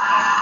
Ah!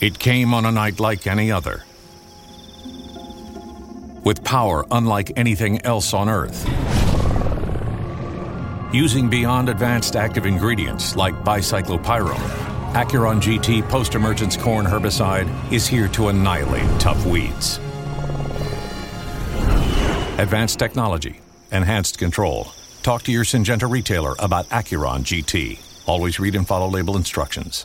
It came on a night like any other. With power unlike anything else on Earth. Using beyond advanced active ingredients like bicyclopyrrole, Acuron GT post emergence corn herbicide is here to annihilate tough weeds. Advanced technology, enhanced control. Talk to your Syngenta retailer about Acuron GT. Always read and follow label instructions.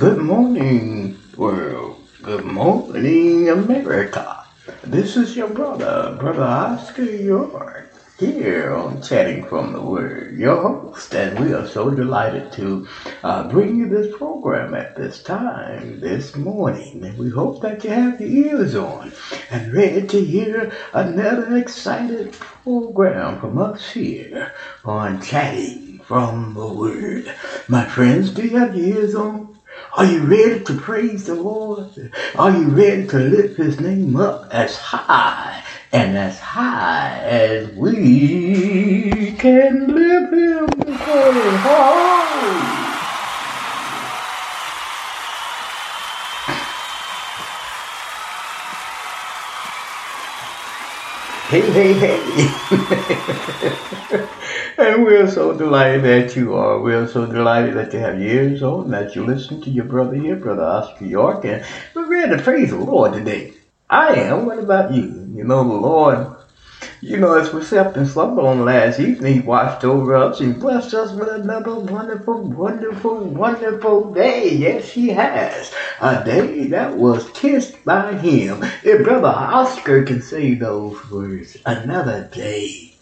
Good morning, world. Good morning, America. This is your brother, Brother Oscar York, here on Chatting from the Word, your host, and we are so delighted to uh, bring you this program at this time, this morning. And we hope that you have your ears on and ready to hear another excited program from us here on Chatting from the Word. My friends, do you have your ears on? Are you ready to praise the Lord? Are you ready to lift his name up as high and as high as we can lift him? Oh, Hey, hey, hey. and we're so delighted that you are. We're so delighted that you have your ears on, that you listen to your brother here, Brother Oscar York, and we're ready to praise the Lord today. I am. What about you? You know, the Lord, you know, as we slept and slumbered on last evening, He watched over us and blessed us with another wonderful, wonderful, wonderful day. Yes, He has. A day that was kissed by Him. If Brother Oscar can say those words, another day,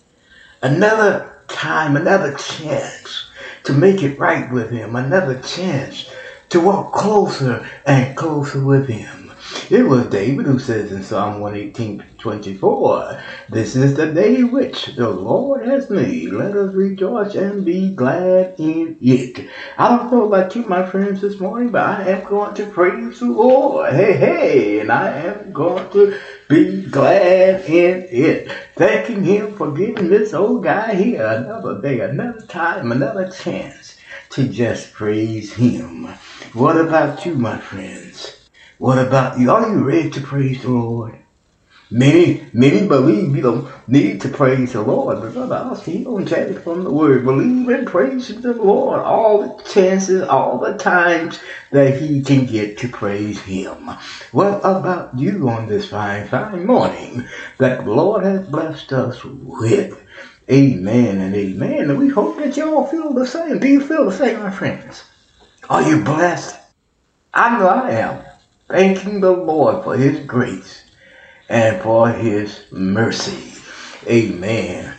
another time, another chance to make it right with Him, another chance to walk closer and closer with Him. It was David who says in Psalm 118, 24, This is the day which the Lord has made. Let us rejoice and be glad in it. I don't know about you, my friends, this morning, but I am going to praise the Lord. Hey, hey, and I am going to be glad in it. Thanking Him for giving this old guy here another day, another time, another chance to just praise Him. What about you, my friends? What about you? Are you ready to praise the Lord? Many, many believe you don't need to praise the Lord, but brother, I'll see you on chatting from the word. Believe and praise the Lord all the chances, all the times that he can get to praise him. What about you on this fine, fine morning that the Lord has blessed us with? Amen and amen. And we hope that y'all feel the same. Do you feel the same, my friends? Are you blessed? I know I am. Thanking the Lord for his grace and for his mercy. Amen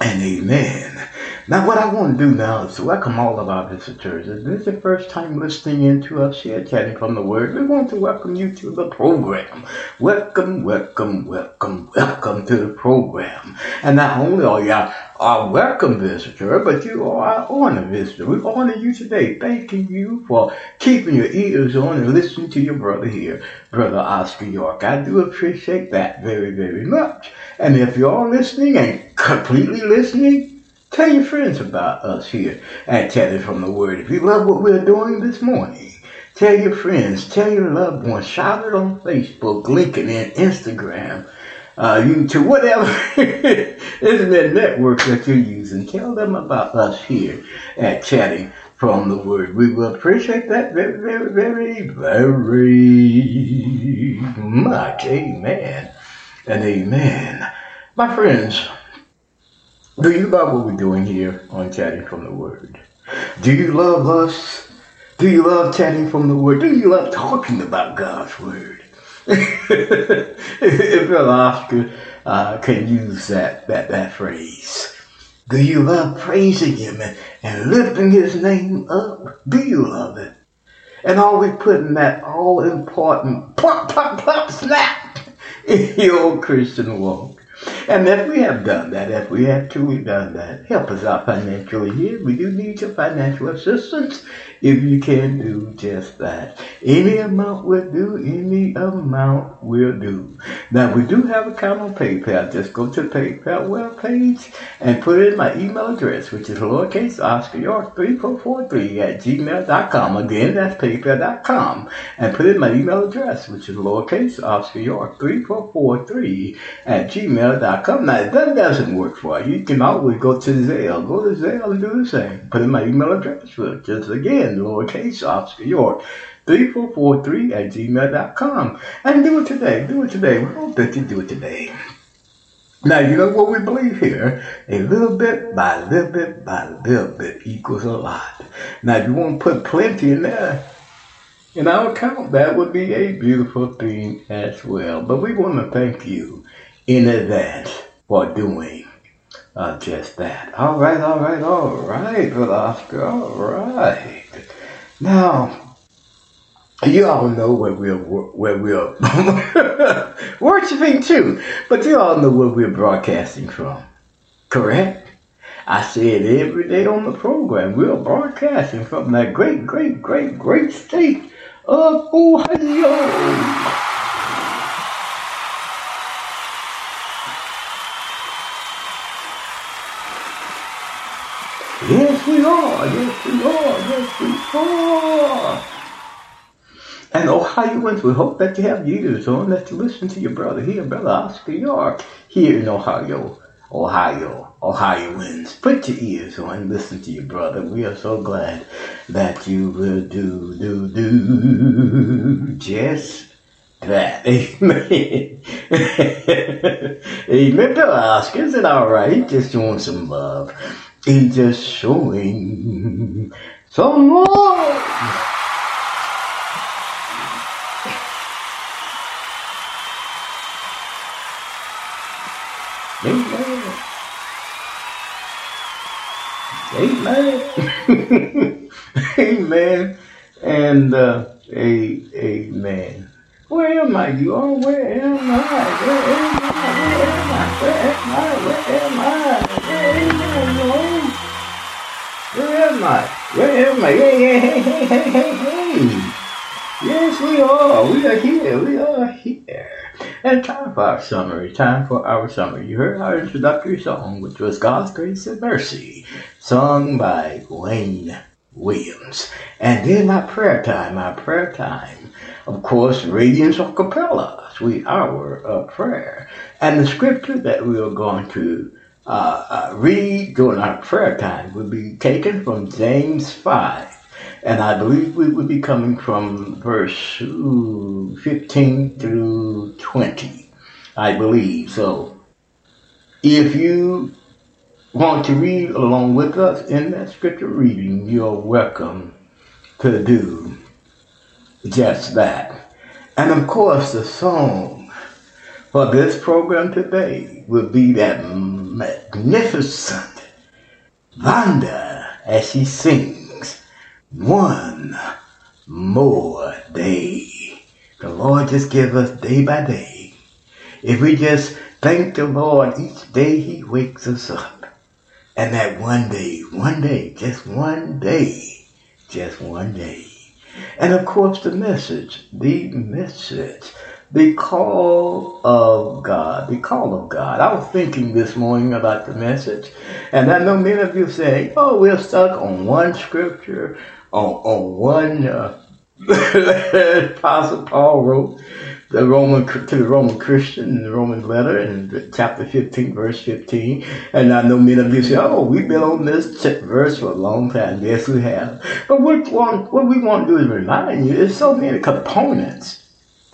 and amen. Now, what I want to do now is welcome all of our visitors. If this is your first time listening in to us here, chatting from the Word, we want to welcome you to the program. Welcome, welcome, welcome, welcome to the program. And not only are you our welcome visitor, but you are our honor visitor. We honor you today, thanking you for keeping your ears on and listening to your brother here, Brother Oscar York. I do appreciate that very, very much. And if you're listening and completely listening, Tell your friends about us here at Chatting from the Word. If you love what we're doing this morning, tell your friends, tell your loved ones, shout it on Facebook, LinkedIn, Instagram, uh, YouTube, whatever internet network that you're using. Tell them about us here at Chatting from the Word. We will appreciate that very, very, very, very much. Amen and amen. My friends, do you love what we're doing here on Chatting from the Word? Do you love us? Do you love chatting from the Word? Do you love talking about God's Word? If Brother Oscar uh, can use that, that, that phrase. Do you love praising Him and, and lifting His name up? Do you love it? And are we putting that all important plop, plop, plop, snap in your Christian walk? And if we have done that, if we have truly done that, help us out financially here. We do need your financial assistance if you can do just that. Any amount will do, any amount will do. Now, we do have a account on PayPal. Just go to the PayPal web page and put in my email address, which is lowercase Oscar York 3443 at gmail.com. Again, that's paypal.com. And put in my email address, which is lowercase Oscar York 3443 at gmail.com. Now, that doesn't work for you, you can always go to Zelle. Go to Zelle and do the same. Put in my email address, which is again, lowercase Oscar York 3443 at gmail.com. And do it today. Do it today. We hope that you do it today. Now, you know what we believe here? A little bit by little bit by little bit equals a lot. Now, if you want to put plenty in there, in our account, that would be a beautiful thing as well. But we want to thank you in advance for doing uh, just that. All right, all right, all right, Brother Oscar, all right. Now, you all know where we're where we're worshiping too, but you all know where we're broadcasting from, correct? I say it every day on the program. We're broadcasting from that great, great, great, great state of Ohio. Yes, we are. Yes, we are. Yes, we are. And Ohioans, we hope that you have ears on, that you listen to your brother here, Brother Oscar York, here in Ohio. Ohio, Ohioans, put your ears on, listen to your brother. We are so glad that you will do, do, do just that. Amen. Amen. Brother Oscar, is it all right? Just doing some love. He's just showing some love. Amen. Amen. amen. And uh, a, amen. Where am I? You are. Where am I? Where am I? Where am I? Where am I? Where am I? Where am I? Where am I? Where am I? Hey, hey, hey, hey, hey, hey, hey. Yes, we are. We are here. We are here. And time for our summary. Time for our summary. You heard our introductory song, which was God's Grace and Mercy, sung by Wayne Williams. And then my prayer time. Our prayer time. Of course, Radiance of Capella, sweet hour of prayer. And the scripture that we are going to uh, uh, read during our prayer time will be taken from James 5. And I believe we will be coming from verse ooh, 15 through 20. I believe. So if you want to read along with us in that scripture reading, you're welcome to do just that. And of course, the song for this program today will be that magnificent Vanda as she sings, one more day. The Lord just give us day by day. If we just thank the Lord each day He wakes us up. And that one day, one day, just one day, just one day. And of course, the message, the message, the call of God, the call of God. I was thinking this morning about the message, and I know many of you say, oh, we're stuck on one scripture, on, on one, uh, Apostle Paul wrote the Roman to the Roman Christian in the Roman letter in chapter 15, verse 15. And I know many of you say, oh, we've been on this verse for a long time. Yes, we have. But what, what we want to do is remind you there's so many components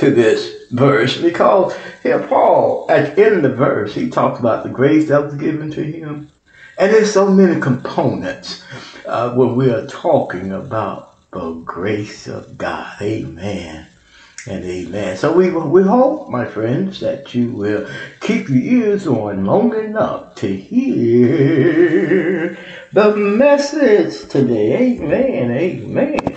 to this verse because here Paul, at the end of the verse, he talks about the grace that was given to him. And there's so many components uh, when we are talking about the grace of God. Amen and amen. So we we hope, my friends, that you will keep your ears on long enough to hear the message today. Amen. Amen.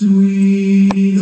Sweet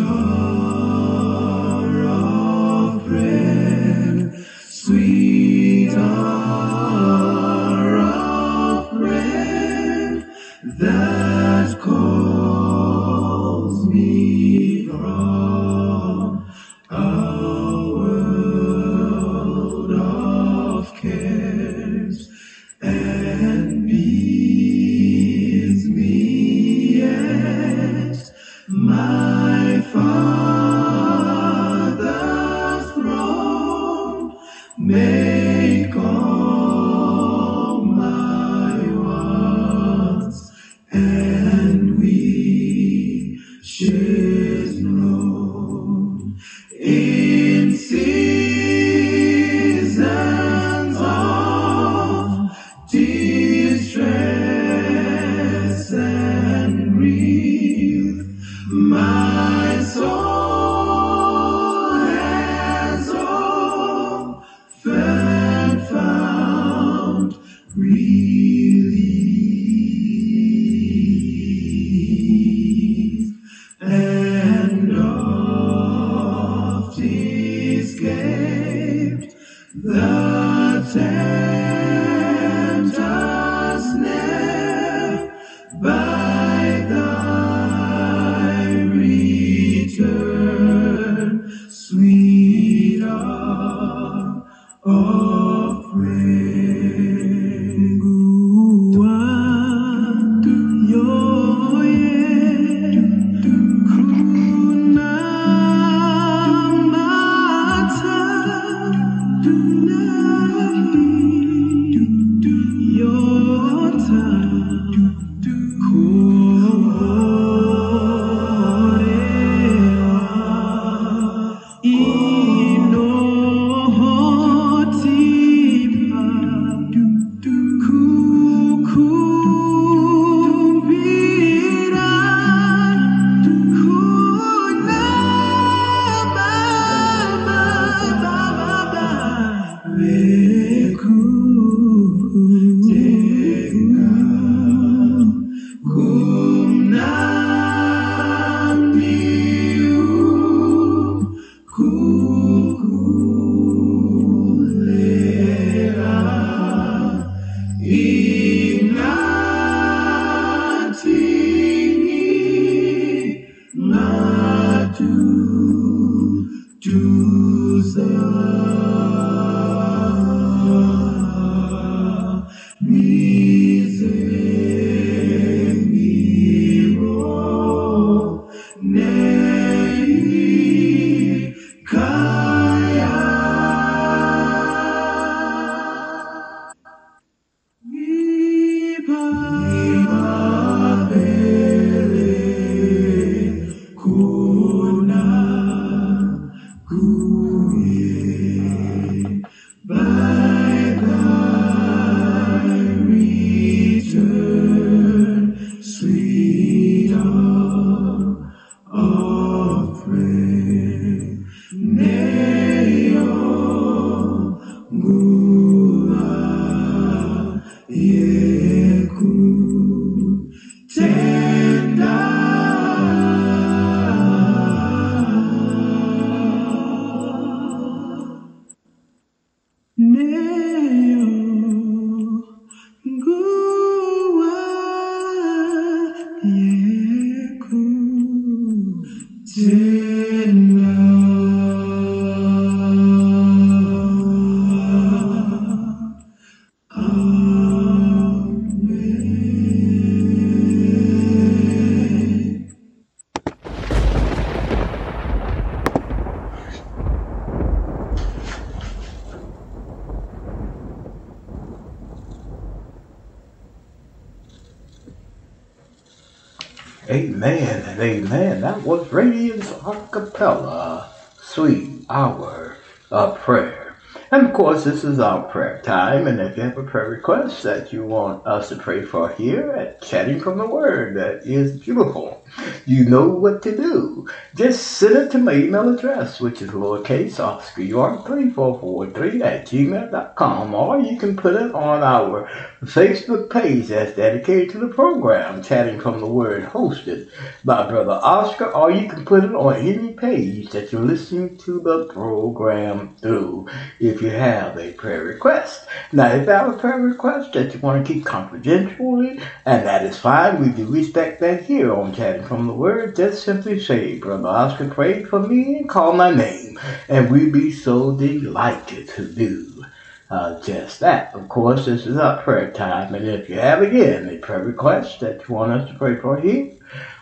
course, this is our prayer time. And if you have a prayer request that you want us to pray for here at Chatting from the Word, that is beautiful. You know what to do. Just send it to my email address, which is lowercase Oscar York 3443 at gmail dot com, or you can put it on our Facebook page that's dedicated to the program, Chatting from the Word, hosted by Brother Oscar, or you can put it on any page that you're listening to the program through if you have a prayer request. Now, if you have a prayer request that you want to keep confidentially, and that is fine, we do respect that here on Chatting from the Word, just simply say, Brother Oscar prayed for me and call my name, and we'd be so delighted to do uh, just that. Of course, this is our prayer time, and if you have again a prayer request that you want us to pray for here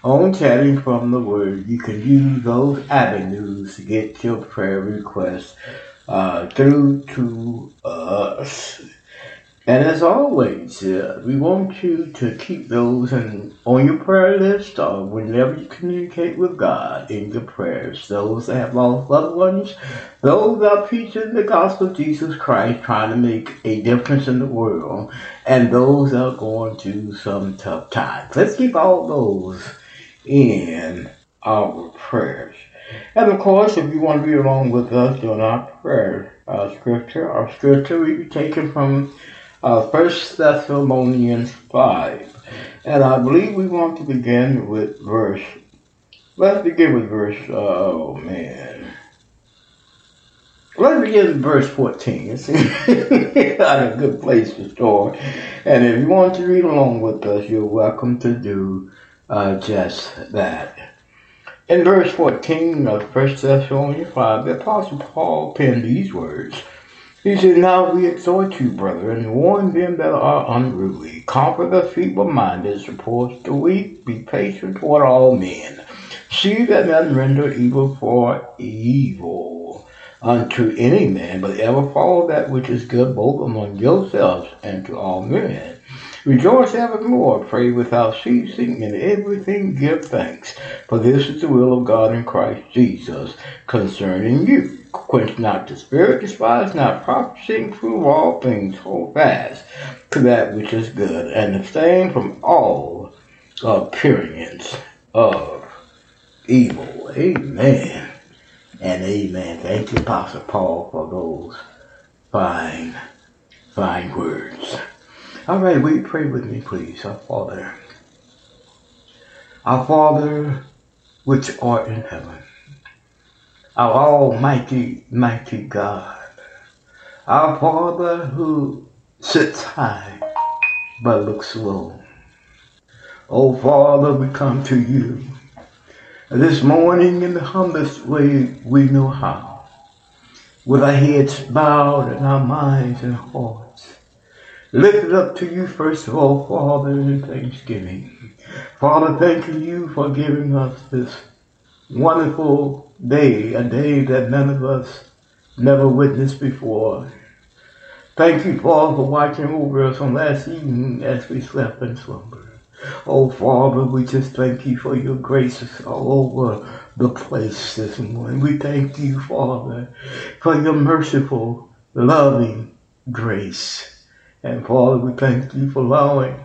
on Chatting from the Word, you can use those avenues to get your prayer request uh, through to us. And as always, uh, we want you to keep those in, on your prayer list or whenever you communicate with God in your prayers. Those that have lost loved ones, those that are preaching the gospel of Jesus Christ, trying to make a difference in the world, and those that are going through some tough times. Let's keep all those in our prayers. And of course, if you want to be along with us during our prayer uh, scripture, our scripture will be taken from uh, 1 Thessalonians 5. And I believe we want to begin with verse, let's begin with verse, oh man. Let's begin with verse 14. It's not a good place to start. And if you want to read along with us, you're welcome to do uh, just that. In verse 14 of 1 Thessalonians 5, the Apostle Paul penned these words. He said, Now we exhort you, brethren, warn them that are unruly, comfort the feeble minded, support the weak, be patient toward all men. See that none render evil for evil unto any man, but ever follow that which is good both among yourselves and to all men. Rejoice evermore, pray without ceasing, in everything give thanks, for this is the will of God in Christ Jesus concerning you. Quench not the spirit, despise not prophesying, prove all things, hold fast to that which is good, and abstain from all appearance of evil. Amen and amen. Thank you, Apostle Paul, for those fine, fine words. All right, will you pray with me, please? Our Father. Our Father, which art in heaven. Our almighty, mighty God. Our Father who sits high but looks low. Oh, Father, we come to you this morning in the humblest way we know how. With our heads bowed and our minds and hearts lift it up to you first of all, Father, in thanksgiving. Father, thanking you for giving us this wonderful day, a day that none of us never witnessed before. Thank you, Father, for watching over us on last evening as we slept in slumber. Oh, Father, we just thank you for your graces all over the place this morning. We thank you, Father, for your merciful, loving grace. And Father, we thank you for allowing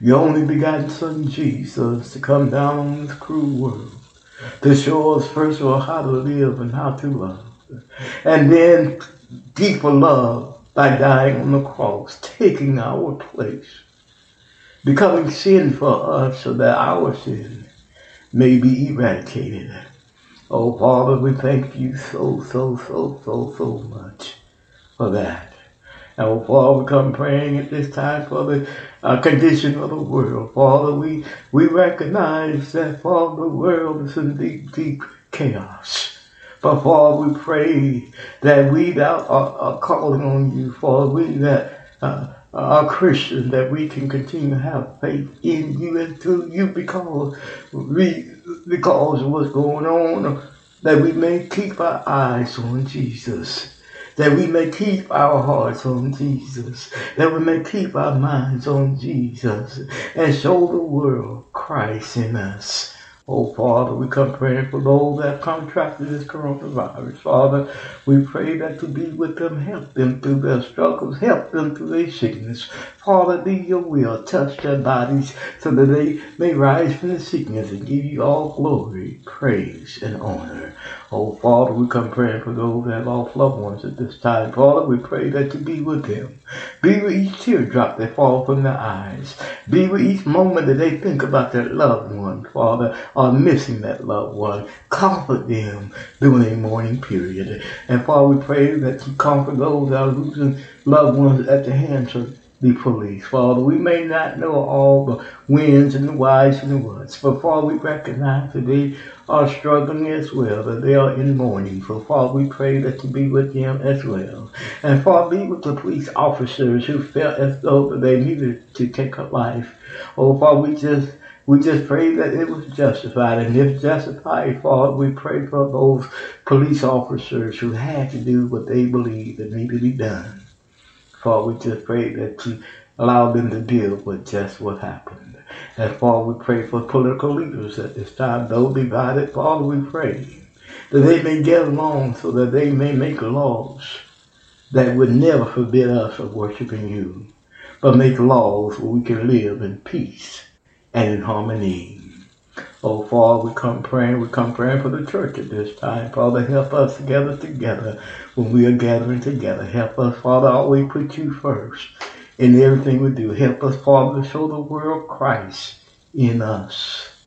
your only begotten Son, Jesus, to come down on this cruel world to show us, first of all, how to live and how to love. And then deeper love by dying on the cross, taking our place, becoming sin for us so that our sin may be eradicated. Oh, Father, we thank you so, so, so, so, so much for that. And oh, Father, we come praying at this time for the uh, condition of the world. Father, we, we recognize that, Father, the world is in deep, deep chaos. But Father, we pray that we that are, are calling on you, Father, we that uh, are Christians, that we can continue to have faith in you and through you because we because of what's going on, that we may keep our eyes on Jesus that we may keep our hearts on Jesus, that we may keep our minds on Jesus, and show the world Christ in us. Oh, Father, we come praying for those that have contracted this coronavirus. Father, we pray that you be with them, help them through their struggles, help them through their sickness. Father, be your will. Touch their bodies so that they may rise from the sickness and give you all glory, praise, and honor. Oh, Father, we come praying for those that have lost loved ones at this time. Father, we pray that you be with them. Be with each teardrop that falls from their eyes. Be with each moment that they think about their loved one, Father, or missing that loved one. Comfort them during a mourning period. And Father, we pray that you comfort those that are losing loved ones at the hands of the police. Father, we may not know all the wins and the whys and the whats, but Father, we recognize that they are struggling as well, that they are in mourning. So Father, we pray that you be with them as well. And Father, be with the police officers who felt as though they needed to take a life. Oh Father, we just we just pray that it was justified. And if justified, Father, we pray for those police officers who had to do what they believed that needed to be done. Father, we just pray that you allow them to deal with just what happened. And Father, we pray for political leaders at this time, though divided, Father, we pray that they may get along so that they may make laws that would never forbid us from worshiping you, but make laws where we can live in peace and in harmony. Oh, Father, we come praying, we come praying for the church at this time. Father, help us to gather together when we are gathering together. Help us, Father, always put you first in everything we do. Help us, Father, to show the world Christ in us.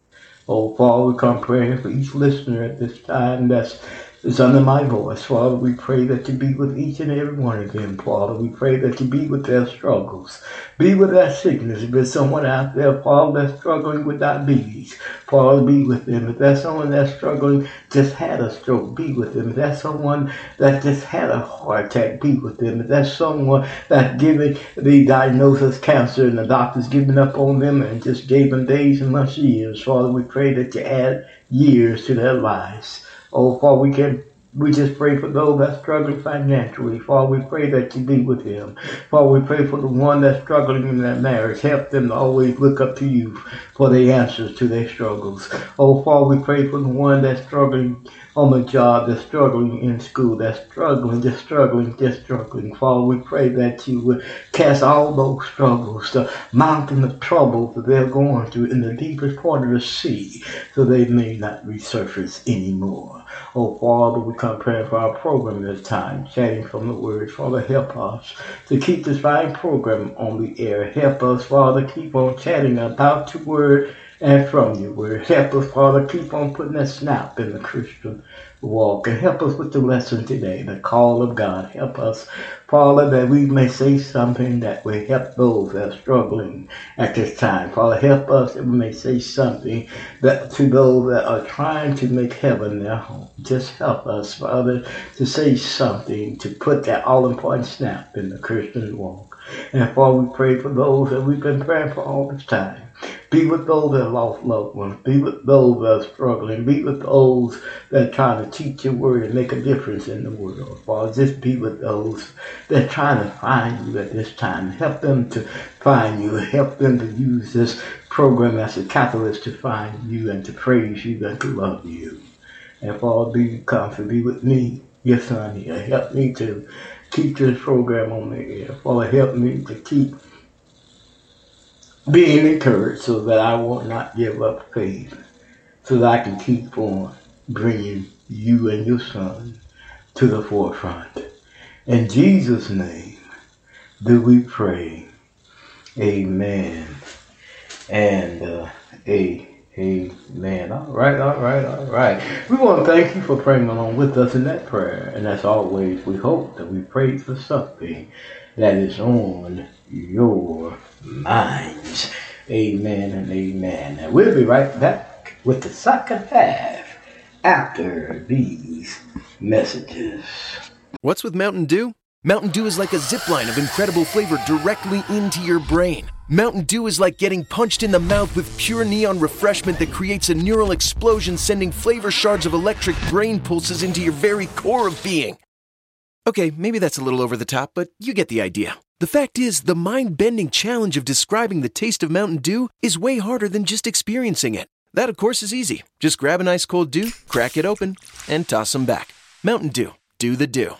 Oh, Father, we come praying for each listener at this time that's is under my voice. Father, we pray that you be with each and every one of them, Father. We pray that you be with their struggles. Be with their sickness. If there's someone out there, Father, that's struggling with diabetes, Father, be with them. If there's someone that's struggling, just had a stroke, be with them. If there's someone that just had a heart attack, be with them. If there's someone that's given the diagnosis cancer and the doctor's giving up on them and just gave them days and months years, Father, we pray that you add years to their lives. Oh, Father, we can we just pray for those that's struggling financially. Father, we pray that you be with them. Father, we pray for the one that's struggling in their marriage. Help them to always look up to you for the answers to their struggles. Oh, Father, we pray for the one that's struggling on the job, they're struggling in school, they're struggling, just struggling, just struggling. Father, we pray that you would cast all those struggles, the mountain of trouble that they're going through in the deepest part of the sea, so they may not resurface anymore. Oh, Father, we come praying for our program this time, chatting from the Word. Father, help us to keep this fine program on the air. Help us, Father, keep on chatting about your Word and from your Word. Help us, Father, keep on putting a snap in the Christian walk. And help us with the lesson today, the call of God. Help us, Father, that we may say something that will help those that are struggling at this time. Father, help us that we may say something that to those that are trying to make heaven their home. Just help us, Father, to say something to put that all important snap in the Christian walk. And Father, we pray for those that we've been praying for all this time. Be with those that lost loved ones. Be with those that are struggling. Be with those that are trying to teach your word and make a difference in the world. Father, just be with those that are trying to find you at this time. Help them to find you. Help them to use this program as a catalyst to find you and to praise you and to love you. And Father, be comfort. Be with me, your son here. Help me to keep this program on the air. Father, help me to keep being encouraged so that I will not give up faith, so that I can keep on bringing you and your son to the forefront. In Jesus' name do we pray. Amen. And uh, a, amen. All right, all right, all right. We want to thank you for praying along with us in that prayer. And as always, we hope that we prayed for something that is on your minds. Amen and amen. We'll be right back with the second half after these messages. What's with Mountain Dew? Mountain Dew is like a zip line of incredible flavor directly into your brain. Mountain Dew is like getting punched in the mouth with pure neon refreshment that creates a neural explosion, sending flavor shards of electric brain pulses into your very core of being. Okay, maybe that's a little over the top, but you get the idea. The fact is, the mind bending challenge of describing the taste of Mountain Dew is way harder than just experiencing it. That, of course, is easy. Just grab an ice cold dew, crack it open, and toss them back. Mountain Dew. Do the dew.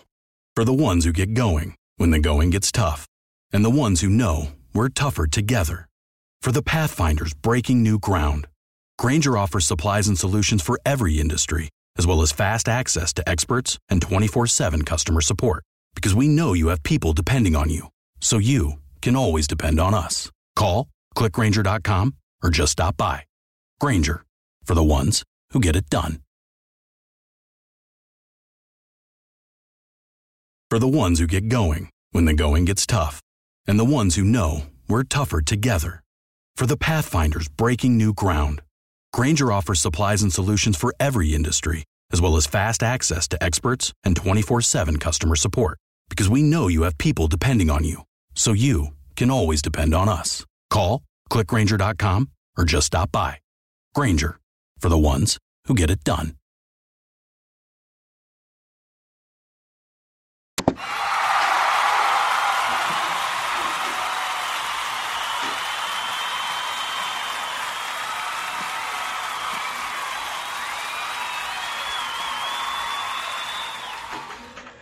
For the ones who get going when the going gets tough. And the ones who know we're tougher together. For the Pathfinders breaking new ground. Grainger offers supplies and solutions for every industry, as well as fast access to experts and 24 7 customer support. Because we know you have people depending on you. So you can always depend on us. Call, clickgrainger.com, or just stop by. Grainger, for the ones who get it done. For the ones who get going when the going gets tough. And the ones who know we're tougher together. For the Pathfinders breaking new ground. Grainger offers supplies and solutions for every industry, as well as fast access to experts and 24 7 customer support. Because we know you have people depending on you. So you can always depend on us. Call, clickgrainger.com, or just stop by. Grainger, for the ones who get it done.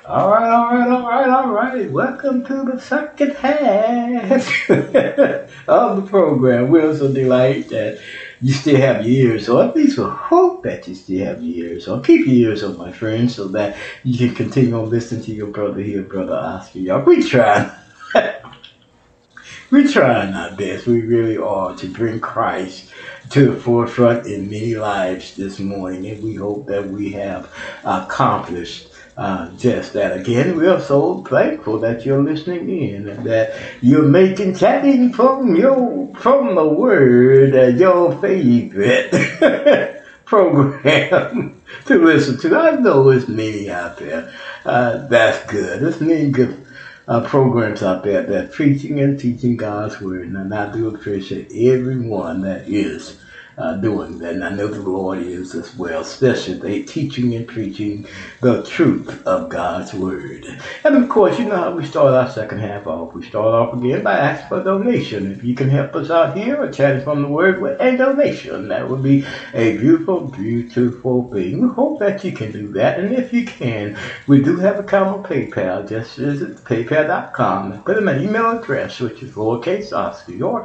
All right, all right, all right, all right. Welcome to the second half of the program. We're so delighted that you still have your ears on. At least we hope that you still have your ears on. Keep your ears on, my friends, so that you can continue on listening to your brother here, brother Oscar. Y'all, we try. We're trying our best. We really are to bring Christ to the forefront in many lives this morning, and we hope that we have accomplished uh, just that. Again, we are so thankful that you're listening in and that you're making chatting from your from the Word uh, your favorite program to listen to. I know there's many out there. Uh, that's good. There's many good uh, programs out there that preaching and teaching God's word, and I do appreciate everyone that is uh, doing that, and I know the Lord is as well, especially they teaching and preaching the truth of God's word. And of course, you know how we start our second half off. We start off again by asking for a donation. If you can help us out here or chatting from the word with a donation, that would be a beautiful, beautiful thing. We hope that you can do that, and if you can, we do have a account on PayPal. Just visit paypal.com and put in my email address, which is lowercase Oscar York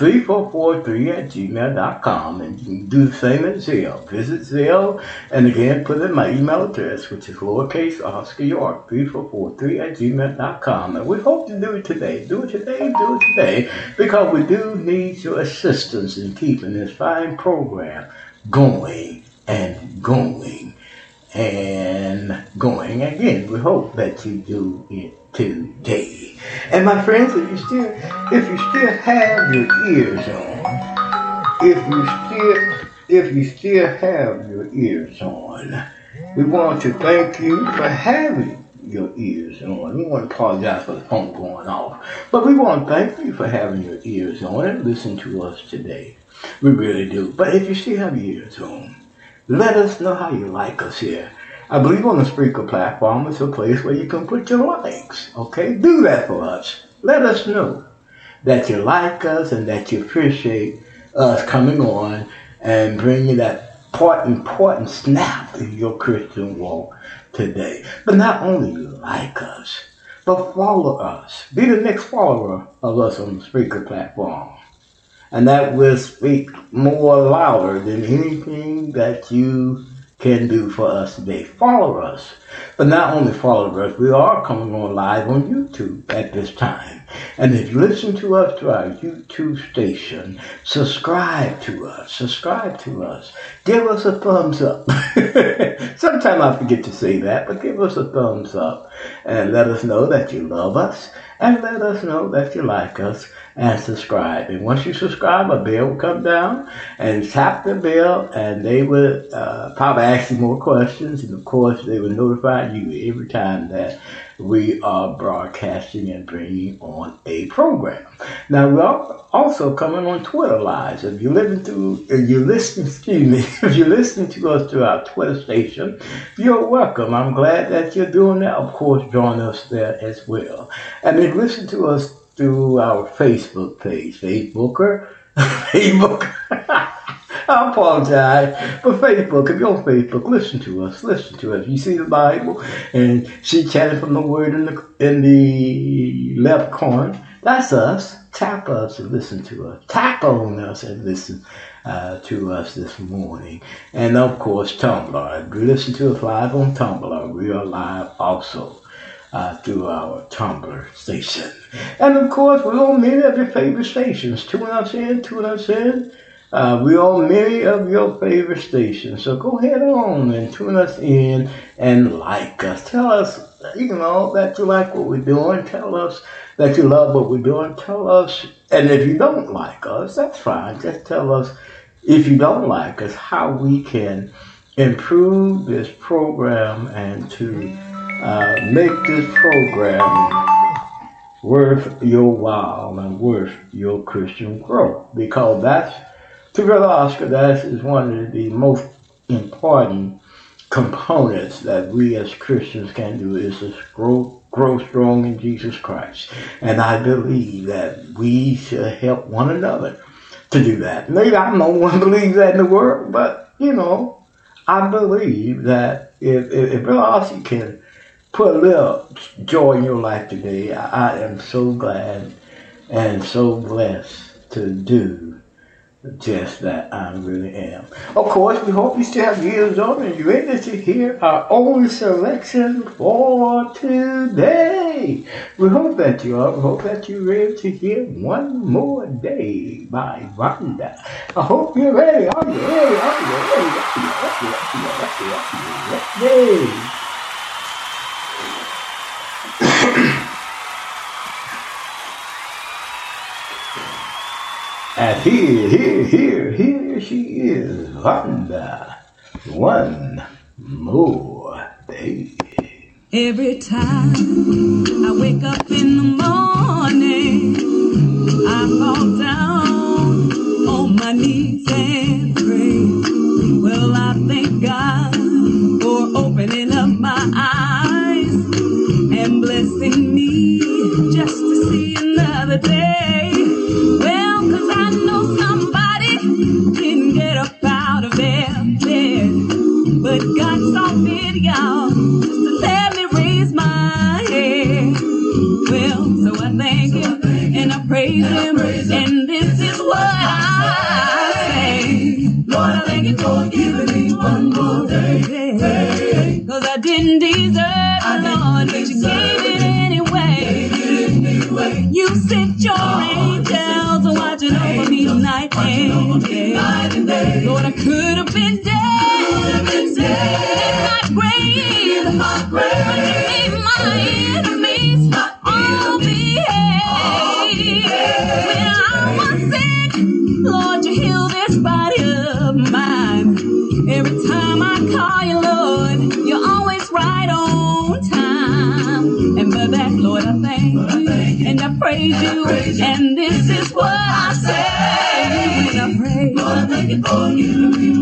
3443 at gmail.com. And you can do the same at Zelle. Visit Zelle, and again, put in my email address, which is lowercase Oscar York 3443 at gmail.com. And we hope to do it today. Do it today, do it today, because we do need your assistance in keeping this fine program going and going and going again. We hope that you do it today. And my friends, if you still if you still have your ears on, if you still if you still have your ears on, we want to thank you for having your ears on. We want to apologize for the phone going off. But we want to thank you for having your ears on and listen to us today. We really do. But if you still have your ears on, let us know how you like us here. I believe on the Spreaker platform is a place where you can put your likes. Okay? Do that for us. Let us know that you like us and that you appreciate us coming on and bringing that part important snap in your Christian walk today. But not only like us, but follow us. Be the next follower of us on the Spreaker platform. And that will speak more louder than anything that you can do for us today. Follow us. But not only follow us, we are coming on live on YouTube at this time. And if you listen to us through our YouTube station, subscribe to us. Subscribe to us. Give us a thumbs up. Sometimes I forget to say that, but give us a thumbs up and let us know that you love us and let us know that you like us and subscribe. And once you subscribe, a bell will come down and tap the bell, and they will uh, probably ask you more questions. And of course, they will notify you every time that we are broadcasting and bringing on a program. Now we're also coming on Twitter lives. If you're listening to, if you're listening, excuse me, if you're listening to us through our Twitter station, you're welcome. I'm glad that you're doing that. Of course, join us there as well. And if you listen to us through our Facebook page, Facebooker, Facebook. I apologize. But Facebook, if you're on Facebook, listen to us. Listen to us. You see the Bible and she chatting from the word in the in the left corner. That's us. Tap us and listen to us. Tap on us and listen uh, to us this morning. And of course, Tumblr. If you listen to us live on Tumblr, we are live also. Uh, through our Tumblr station. And of course, we're on many of your favorite stations. Tune us in, tune us in. Uh, we're on many of your favorite stations. So go ahead on and tune us in and like us. Tell us, you know, that you like what we're doing. Tell us that you love what we're doing. Tell us, and if you don't like us, that's fine. Just tell us if you don't like us how we can improve this program and to uh, make this program worth your while and worth your Christian growth. Because that's, to Brother Oscar, that is one of the most important components that we as Christians can do is to grow, grow strong in Jesus Christ. And I believe that we should help one another to do that. Maybe I no one who believes that in the world, but you know, I believe that if, if, if Brother can put a little joy in your life today. I, am so glad and so blessed to do just that. I really am. Of course, we hope you still have ears on and you're ready to hear our only selection for today. We hope that you are. We hope that you're ready to hear One More Day by Rhonda. I hope you're ready. Are you ready? Are you ready? Are you ready? Are you ready? Are you ready? Are you ready? And here, here, here, here she is, Wanda. One more day. Every time I wake up in the morning, I fall down on my knees and pray. Well, I thank God for opening up praise Him, and this is what I say. Lord, I thank you for giving me one more day. Cause I didn't deserve it, Lord, but you gave it anyway. You sent your angels watching over me night and day. Lord, I could have been dead, in my grave, but you made my enemies do, and this is what I say. Lord, I'm thanking for you.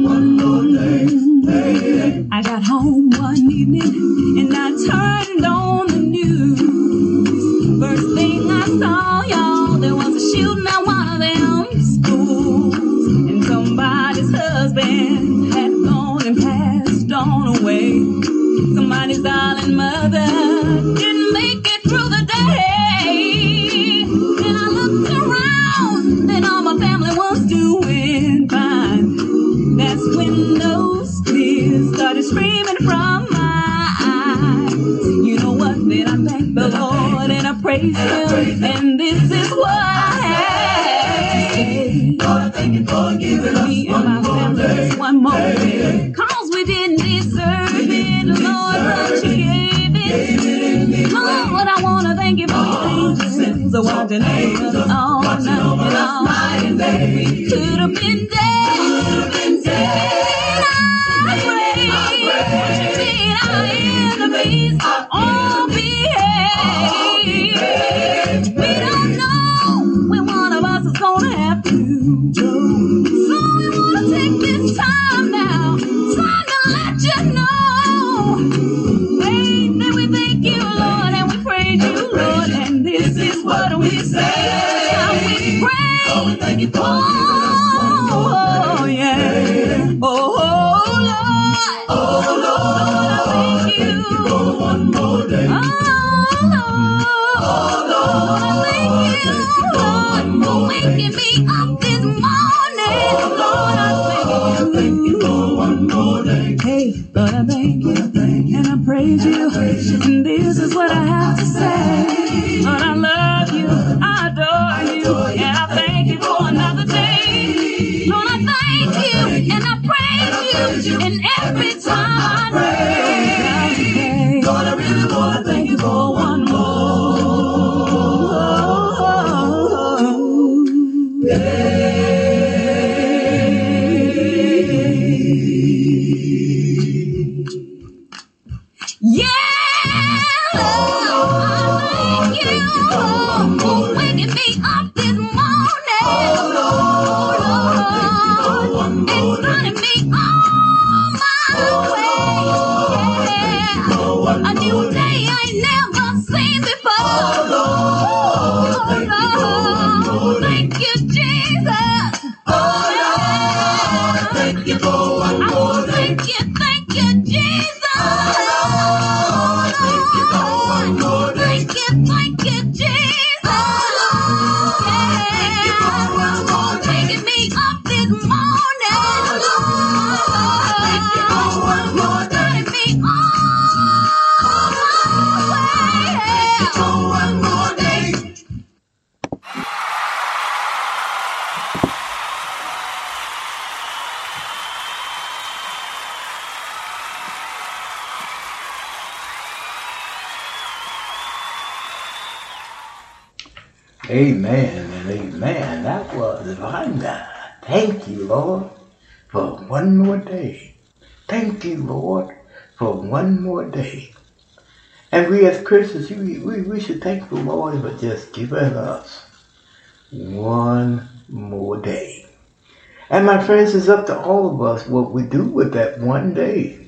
Friends, it's up to all of us what we do with that one day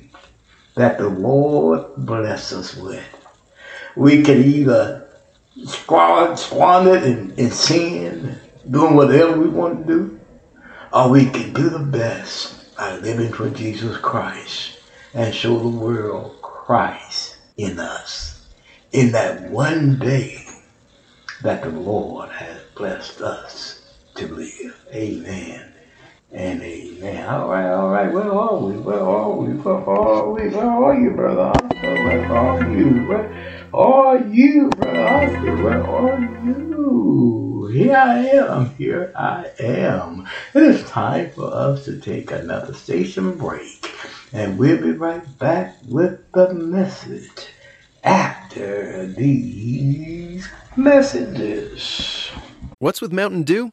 that the Lord bless us with. We can either squander, it in sin, doing whatever we want to do, or we can do the best by living for Jesus Christ and show the world Christ in us in that one day that the Lord has blessed us to live. Amen and amen. All right, all right. Where are we? Where are we? Where are we? Where are you, brother Oscar? Where are you? Where are you, brother Oscar? Where are you? Here I am. Here I am. It is time for us to take another station break. And we'll be right back with the message after these messages. What's with Mountain Dew?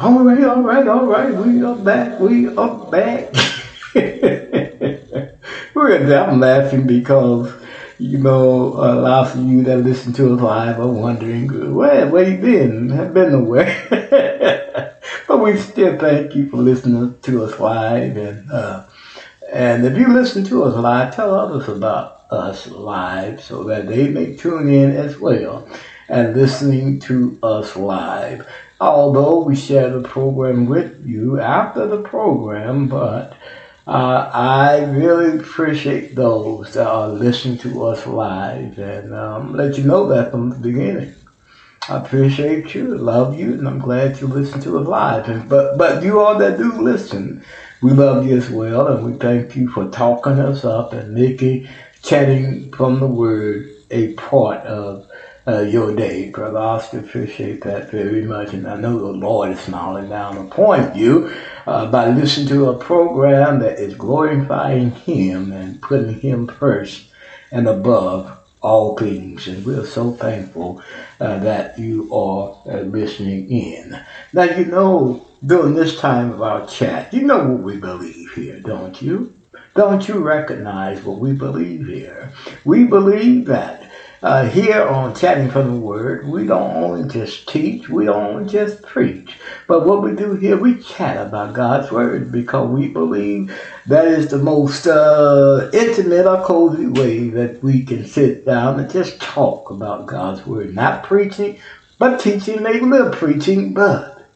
All right, all right, all right. We are back. We are back. I'm laughing because, you know, a lot of you that listen to us live are wondering, where, where you been? Have been nowhere. but we still thank you for listening to us live. And, uh, and if you listen to us live, tell others about us live so that they may tune in as well and listening to us live. Although we share the program with you after the program, but uh, I really appreciate those that are listening to us live and um, let you know that from the beginning. I appreciate you, love you, and I'm glad you listen to us live. And, but but you all that do listen, we love you as well, and we thank you for talking us up and making chatting from the word a part of uh, your day, brother. Still appreciate that very much, and I know the Lord is smiling down upon you uh, by listening to a program that is glorifying Him and putting Him first and above all things. And we're so thankful uh, that you are uh, listening in. Now, you know, during this time of our chat, you know what we believe here, don't you? Don't you recognize what we believe here? We believe that uh, here on Chatting from the Word, we don't only just teach, we don't only just preach, but what we do here, we chat about God's Word because we believe that is the most uh, intimate or cozy way that we can sit down and just talk about God's Word. Not preaching, but teaching, a little preaching, but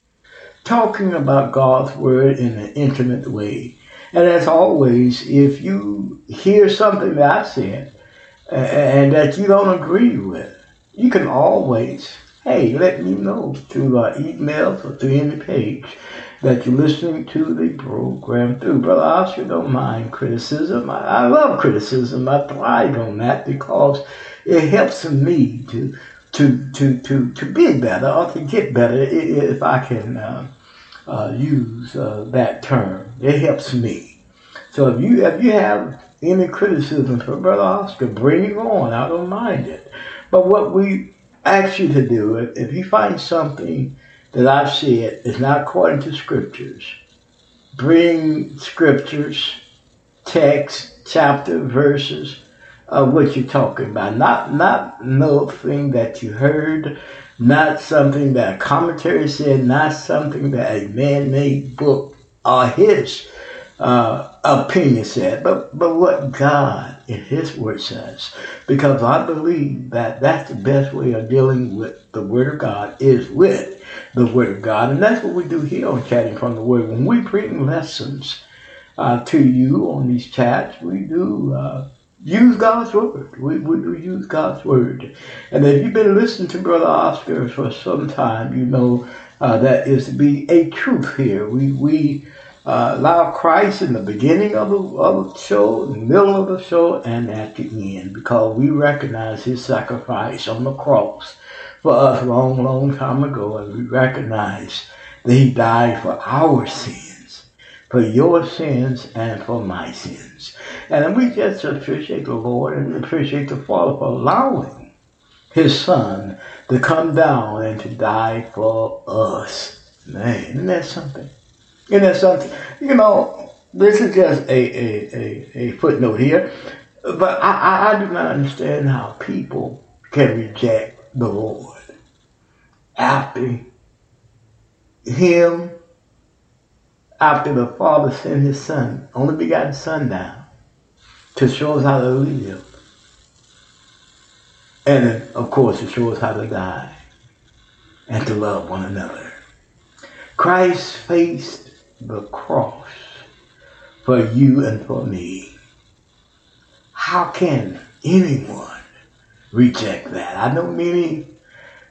talking about God's Word in an intimate way. And as always, if you hear something that I said, and that you don't agree with, you can always, hey, let me know through uh, emails or through any page that you're listening to the program through. Brother Oscar don't mind criticism. I, I love criticism. I thrive on that because it helps me to to to to to be better or to get better if I can uh, uh, use uh, that term. It helps me. So if you if you have any criticism for Brother Oscar, bring it on. I don't mind it. But what we ask you to do, if, if you find something that I've said is not according to scriptures, bring scriptures, text, chapter, verses of what you're talking about. Not not nothing that you heard, not something that a commentary said, not something that a man-made book or his uh, opinion said, but but what God in His Word says, because I believe that that's the best way of dealing with the Word of God is with the Word of God, and that's what we do here on Chatting from the Word. When we bring lessons uh, to you on these chats, we do. Uh, use God's word. We, we do use God's word. And if you've been listening to Brother Oscar for some time, you know uh, that is to be a truth here. We we uh, allow Christ in the beginning of the, of the show, the middle of the show, and at the end because we recognize his sacrifice on the cross for us long, long time ago, and we recognize that he died for our sins, for your sins and for my sins. And we just appreciate the Lord and appreciate the Father for allowing his Son to come down and to die for us. Man, isn't that something? And that's something, you know, this is just a, a, a, a footnote here, but I, I, I do not understand how people can reject the Lord after Him, after the Father sent His Son, only begotten Son down to show us how to live. And of course, to show us how to die. and to love one another. Christ faced the cross for you and for me. How can anyone reject that? I know many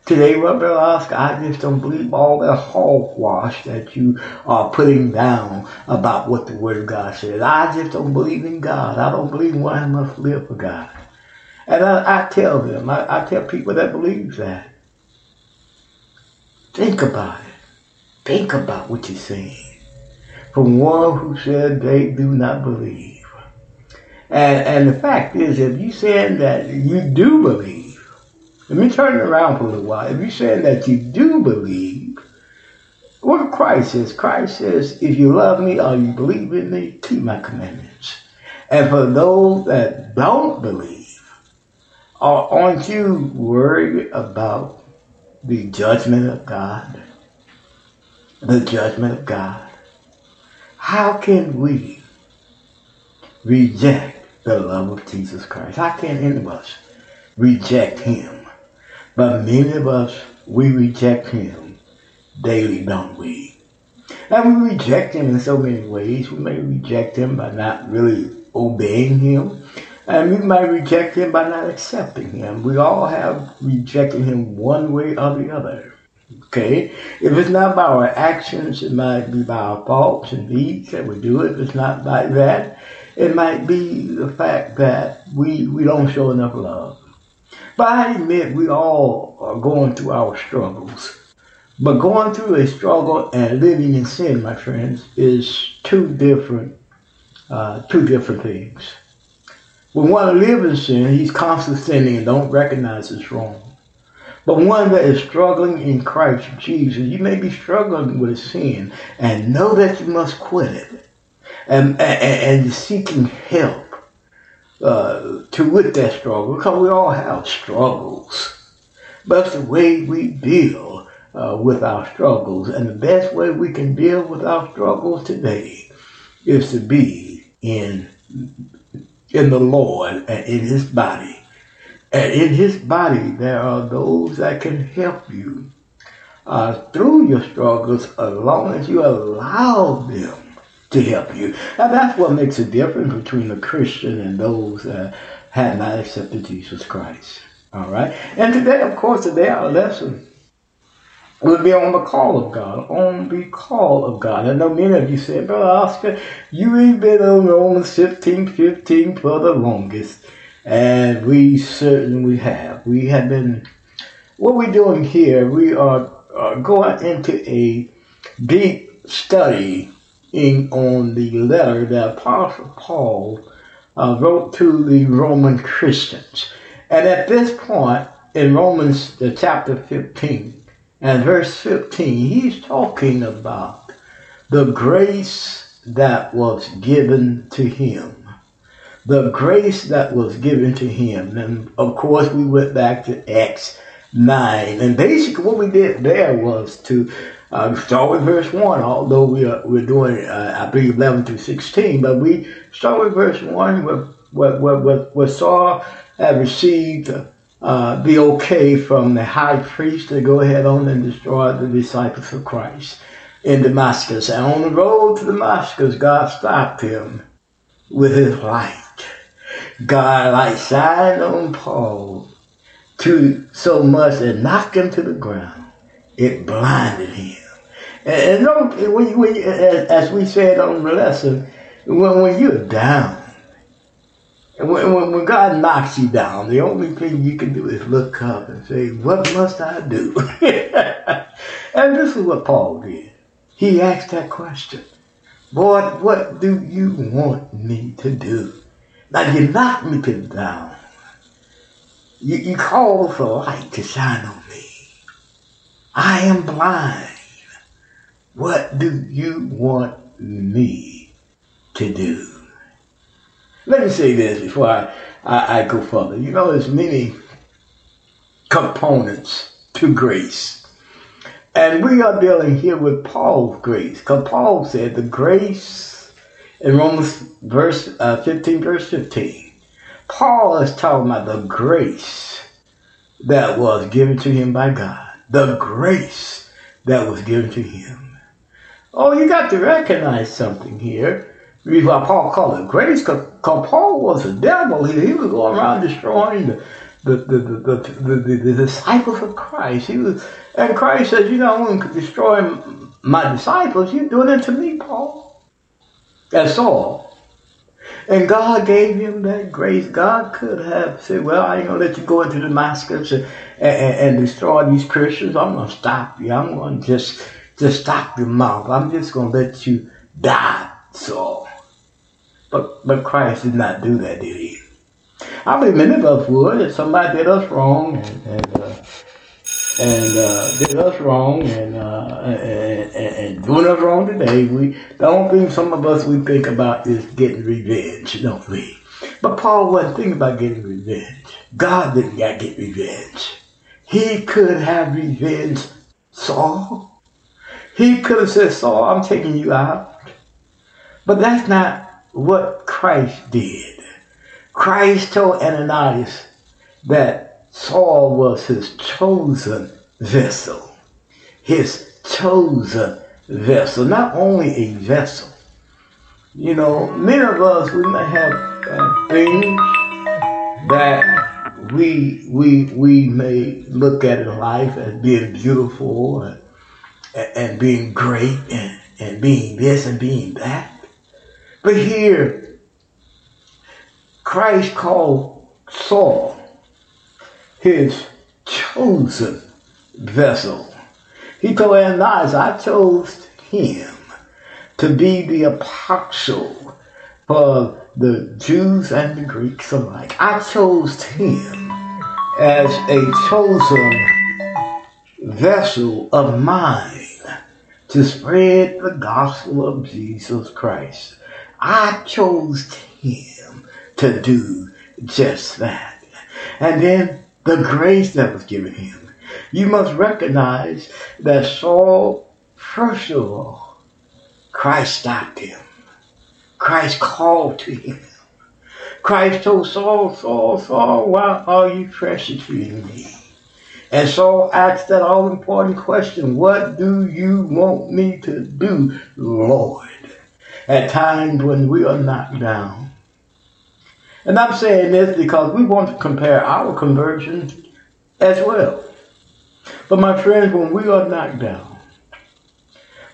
today, Brother Oscar, I just don't believe all that hogwash that you are putting down about what the Word of God says. I just don't believe in God. I don't believe one must live for God. And I, I tell them, I, I tell people that believe that, think about it. Think about what you're saying. From one who said they do not believe. And, and the fact is, if you're saying that you do believe, let me turn it around for a little while. If you're saying that you do believe, what Christ says, Christ says, if you love me or you believe in me, keep my commandments. And for those that don't believe, are- aren't you worried about the judgment of God? The judgment of God. How can we reject the love of Jesus Christ? How can any of us reject Him? But many of us, we reject Him daily, don't we? And we reject Him in so many ways. We may reject Him by not really obeying Him. And we might reject Him by not accepting Him. We all have rejected Him one way or the other. Okay? If it's not by our actions, it might be by our thoughts and deeds that we do it. If it's not by that, it might be the fact that we, we don't show enough love. But I admit we all are going through our struggles. But going through a struggle and living in sin, my friends, is two different, uh, two different things. When one lives in sin, he's constantly sinning and don't recognize it's wrong. But one that is struggling in Christ Jesus, you may be struggling with sin and know that you must quit it and, and, and seeking help uh, to with that struggle because we all have struggles. But the way we deal uh, with our struggles. And the best way we can deal with our struggles today is to be in, in the Lord and in His body. And in His body, there are those that can help you uh, through your struggles as long as you allow them to help you. That's what makes a difference between a Christian and those that have not accepted Jesus Christ. All right. And today, of course, today our lesson will be on the call of God, on the call of God. I know many of you said, Brother Oscar, you ain't been on Romans 15, 15 for the longest. And we certainly have. We have been, what we're doing here, we are, are going into a deep study in, on the letter that Apostle Paul uh, wrote to the Roman Christians. And at this point, in Romans the chapter 15 and verse 15, he's talking about the grace that was given to him. The grace that was given to him. And of course, we went back to Acts 9. And basically, what we did there was to uh, start with verse 1, although we are, we're doing, uh, I believe, 11 through 16. But we start with verse 1, where, where, where, where, where Saul had received uh, the okay from the high priest to go ahead on and destroy the disciples of Christ in Damascus. And on the road to Damascus, God stopped him with his light. God light shined on Paul to so much that knocked him to the ground. It blinded him. And, and as, as we said on the lesson, when, when you're down, and when, when, God knocks you down, the only thing you can do is look up and say, What must I do? and this is what Paul did. He asked that question Lord, what do you want me to do? Now, you knocked me to down. You, you called for light to shine on. I am blind. What do you want me to do? Let me say this before I, I, I go further. You know, there's many components to grace. And we are dealing here with Paul's grace. Because Paul said the grace in Romans verse uh, 15, verse 15. Paul is talking about the grace that was given to him by God. The grace that was given to him. Oh, you got to recognize something here. Why Paul called it grace, because Paul was a devil. He, he was going around destroying the the, the, the, the, the, the, disciples of Christ. He was, and Christ says, you know, to destroy my disciples. You're doing it to me, Paul. That's all. And God gave him that grace. God could have said, well, I ain't going to let you go into Damascus and, and, and destroy these Christians. I'm going to stop you. I'm going to just, just stop your mouth. I'm just going to let you die, Saul. But, but Christ did not do that, did he? I believe many of us would if somebody did us wrong and, and, and uh, did us wrong and, uh, and, and, doing us wrong today. We the only thing some of us we think about is getting revenge, don't we? But Paul wasn't thinking about getting revenge. God didn't got get revenge. He could have revenge Saul. He could have said, Saul, I'm taking you out. But that's not what Christ did. Christ told Ananias that Saul was his chosen vessel. His chosen vessel. Not only a vessel. You know, many of us, we may have uh, things that we, we, we may look at in life as being beautiful and, and being great and, and being this and being that. But here, Christ called Saul his chosen vessel. He told Ananias, I chose him to be the apostle for the Jews and the Greeks alike. I chose him as a chosen vessel of mine to spread the gospel of Jesus Christ. I chose him to do just that. And then the grace that was given him. You must recognize that Saul, first of all, Christ stopped him. Christ called to him. Christ told Saul, Saul, Saul, why are you persecuting me? And Saul asked that all important question, What do you want me to do, Lord? At times when we are knocked down. And I'm saying this because we want to compare our conversion as well. But my friends, when we are knocked down,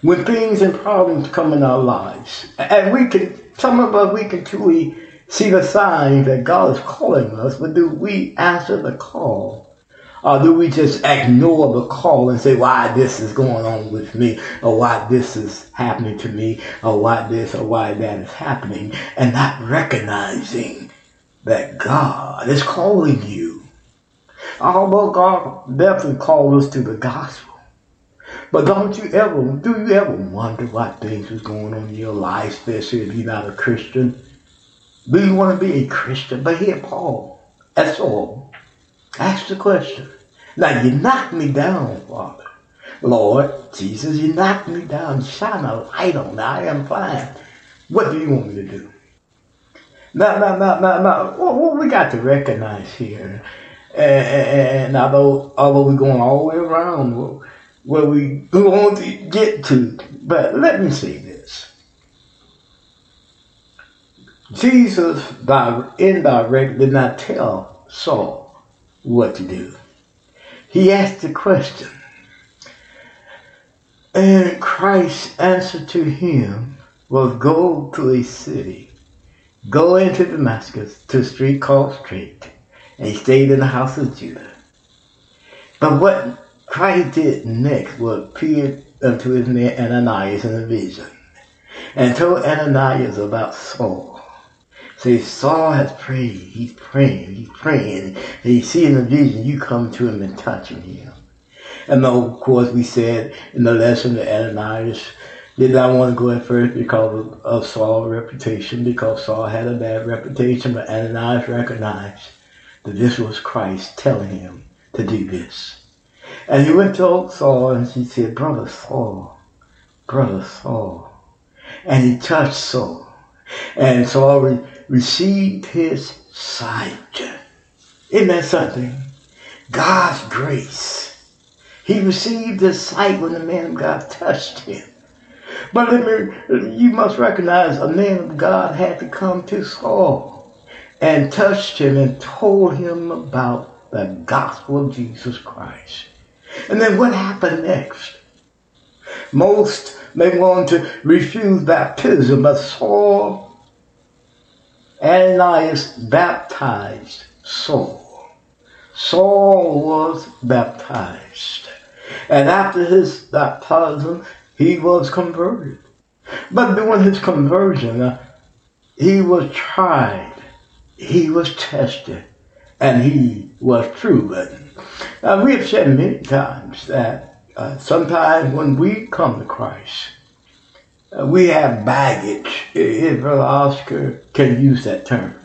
when things and problems come in our lives, and we can, some of us, we can truly see the signs that God is calling us, but do we answer the call? Or do we just ignore the call and say why this is going on with me, or why this is happening to me, or why this or why that is happening, and not recognizing that God is calling you. Although God definitely called us to the gospel. But don't you ever, do you ever wonder what things is going on in your life, especially if you're not a Christian? Do you want to be a Christian? But here, Paul, that's all. Ask the question. Now, you knocked me down, Father. Lord Jesus, you knocked me down. Shine a light on me. I am fine. What do you want me to do? Now, now, now, now, now, what, we got to recognize here, and, and although, although we're going all the way around where, where we want to get to, but let me say this. Jesus indirectly did not tell Saul what to do. He asked the question. And Christ's answer to him was go to a city Go into Damascus to a street called Straight, and he stayed in the house of Judah. But what Christ did next was appear unto his man Ananias in a vision, and told Ananias about Saul. Say, Saul has prayed, he's praying, he's praying, and you see in the vision, you come to him and touching him. And of course, we said in the lesson that Ananias did not want to go at first because of, Saul's reputation, because Saul had a bad reputation, but Ananias recognized that this was Christ telling him to do this. And he went to Saul and he said, Brother Saul, Brother Saul. And he touched Saul. And Saul re- received his sight. Isn't that something? God's grace He received his sight when the man of God touched him. But let me, you must recognize a man of God had to come to Saul and touched him and told him about the gospel of Jesus Christ. And then what happened next? Most may want to refuse baptism, but Saul, Ananias baptized Saul. Saul was baptized. And after his baptism, he was converted. But during his conversion, uh, he was tried, he was tested, and he was proven. Now, we have said many times that uh, sometimes when we come to Christ, uh, we have baggage. If Brother Oscar can use that term.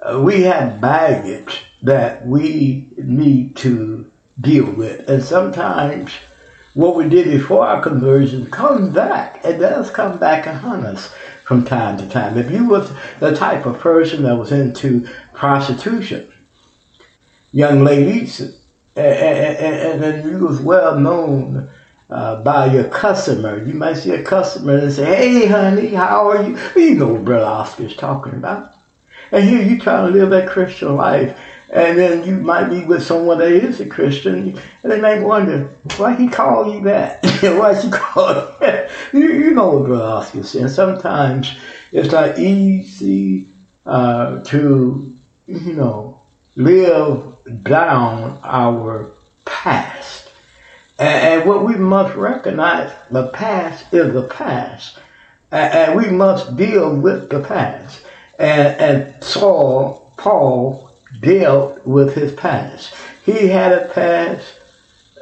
Uh, we have baggage that we need to deal with. And sometimes what we did before our conversion comes back. It does come back and hunt us from time to time. If you was the type of person that was into prostitution, young ladies, and, you was well known uh, by your customer. You might see a customer and say, "Hey, honey, how are you?" You know what Brother Oscar's talking about. And here you trying to live that Christian life, and then you might be with someone that is a Christian, and they may wonder why he call you that. why he call you? you? You know what Oscar saying. Sometimes it's not easy uh, to, you know, live down our past. And, and what we must recognize, the past is the past. And, and we must deal with the past. And, and Saul, Paul, dealt with his past. He had a past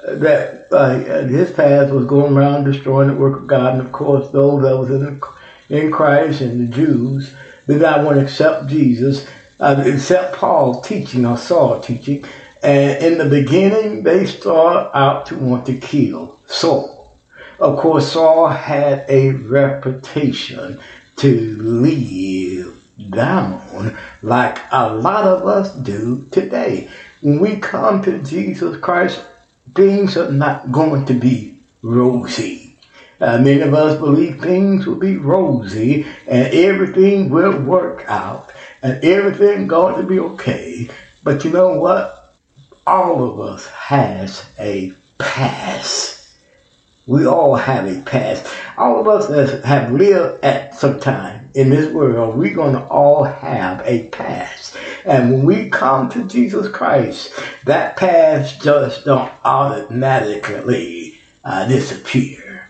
that uh, his past was going around destroying the work of God. And of course, those that was in, in Christ and the Jews did not want to accept Jesus uh, except Paul teaching or Saul teaching. And in the beginning, they start out to want to kill Saul. Of course, Saul had a reputation to live down like a lot of us do today. When we come to Jesus Christ, things are not going to be rosy. Uh, many of us believe things will be rosy and everything will work out and everything going to be okay. But you know what? All of us has a past. We all have a past. All of us have lived at some time in this world, we're going to all have a past. And when we come to Jesus Christ, that past just don't automatically uh, disappear.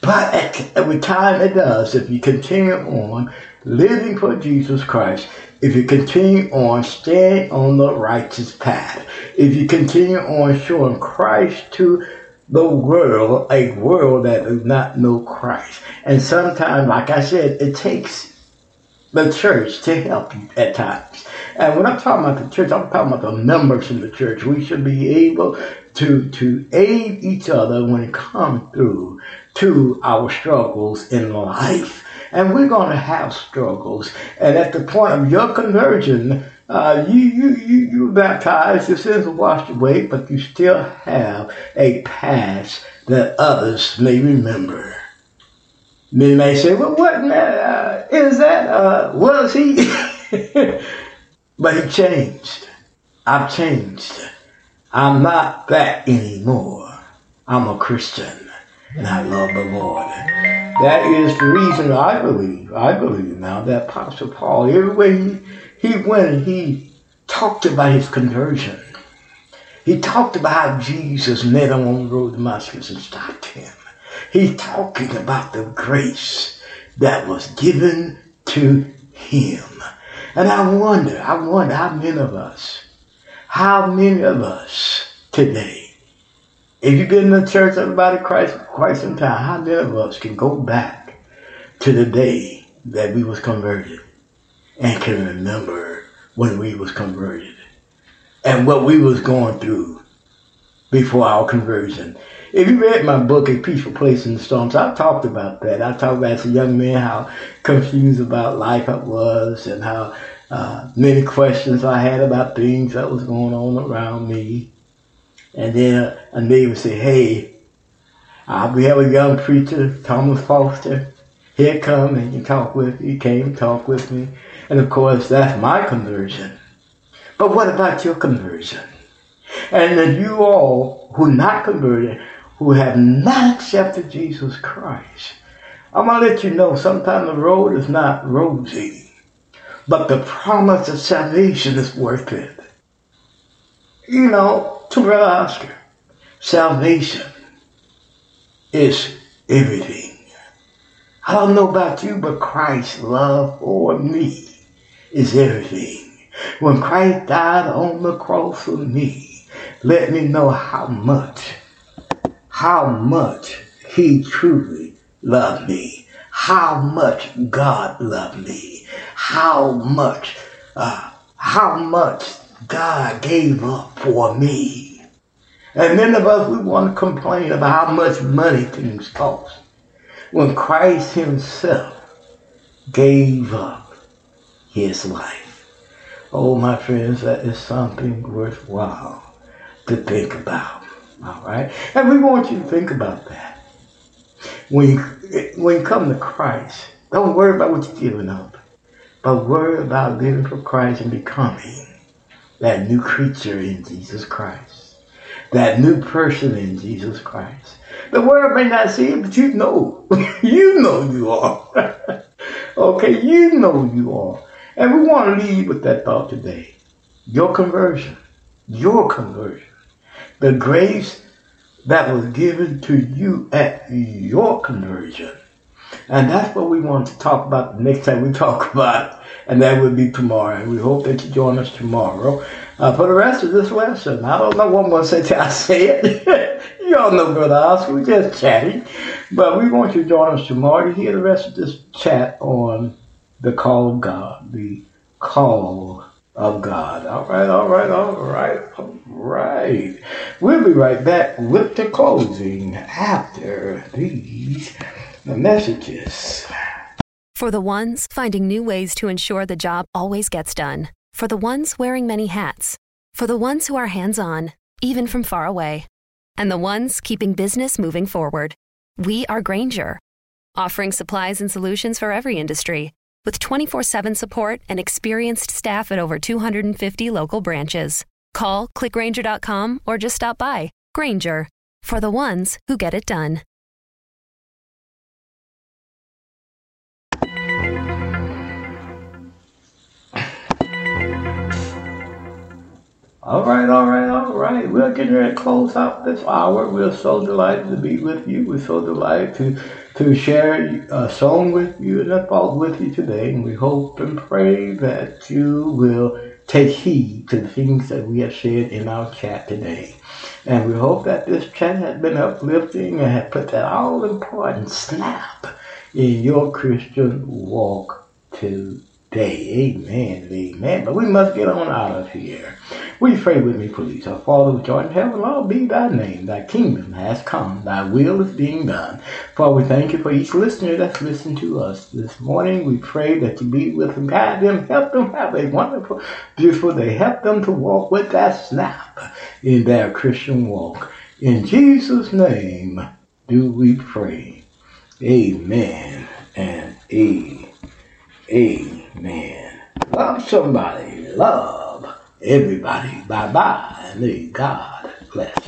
But at every time it does, if you continue on living for Jesus Christ, if you continue on staying on the righteous path, if you continue on showing Christ to the world, a world that does not know Christ. And sometimes, like I said, it takes the church to help you at times. And when I'm talking about the church, I'm talking about the members in the church. We should be able to, to aid each other when it comes through to our struggles in life. And we're to have struggles. And at the point of your conversion, uh, you, you, you, you baptized, your sins are washed away, but you still have a past that others may remember. Many may say, well, what uh, is that? Uh, was he? but he changed. I've changed. I'm not that anymore. I'm a Christian and I love the Lord. That is the reason I believe, I believe now that Apostle Paul, everywhere he, he went, he talked about his conversion. He talked about how Jesus met him on the road to Damascus and stopped him. He's talking about the grace that was given to him. And I wonder, I wonder how many of us, how many of us today if you've been in the church of the body of Christ for quite some time, how many of us can go back to the day that we was converted and can remember when we was converted and what we was going through before our conversion? If you read my book, A Peaceful Place in the Storms, I talked about that. I talked about as a young man how confused about life I was and how uh, many questions I had about things that was going on around me. And then a neighbor say, hey, uh, we have a young preacher, Thomas Foster. He'll come and he talk with me. He came and talk with me. And of course, that's my conversion. But what about your conversion? And then you all who not converted, who have not accepted Jesus Christ, I'm going to let you know sometimes the road is not rosy, but the promise of salvation is worth it. You know, to Brother Oscar, salvation is everything. I don't know about you, but Christ's love for me is everything. When Christ died on the cross for me, let me know how much, how much he truly loved me, how much God loved me, how much, uh, how much God gave up for me. And many of us, we want to complain about how much money things cost. When Christ himself gave up his life. Oh, my friends, that is something worthwhile to think about. All right? And we want you to think about that. When you, when you come to Christ, don't worry about what you're giving up, but worry about living for Christ and becoming that new creature in Jesus Christ, that new person in Jesus Christ. The world may not see it, but you know. you know you are. okay, you know you are. And we want to leave with that thought today. Your conversion. Your conversion. The grace that was given to you at your conversion. And that's what we want to talk about the next time we talk about it. And that will be tomorrow. And we hope that you join us tomorrow uh, for the rest of this lesson. I don't know what I'm going to say till I say it. you all know Brother Oscar. We're just chatting. But we want you to join us tomorrow to hear the rest of this chat on the call of God. The call of God. All right, all right, all right, all right. We'll be right back with the closing after these messages. For the ones finding new ways to ensure the job always gets done. For the ones wearing many hats. For the ones who are hands on, even from far away. And the ones keeping business moving forward. We are Grainger, offering supplies and solutions for every industry. With 24 7 support and experienced staff at over 250 local branches. Call clickgrainger.com or just stop by. Grainger, for the ones who get it done. All right, all right, all right. We're getting ready to close out this hour. We're so delighted to be with you. We're so delighted to to share a song with you and a thought with you today. And we hope and pray that you will take heed to the things that we have shared in our chat today. And we hope that this chat has been uplifting and has put that all important snap in your Christian walk today. Amen, amen. But we must get on out of here. We pray with me, please? Our Father which art in heaven, Lord, be thy name. Thy kingdom has come. Thy will is being done. Father, we thank you for each listener that's listened to us this morning. We pray that you be with them, guide them, help them have a wonderful, beautiful day. Help them to walk with that snap in their Christian walk. In Jesus' name do we pray. Amen and a, amen. Love somebody. Love everybody. Bye bye. and May God bless.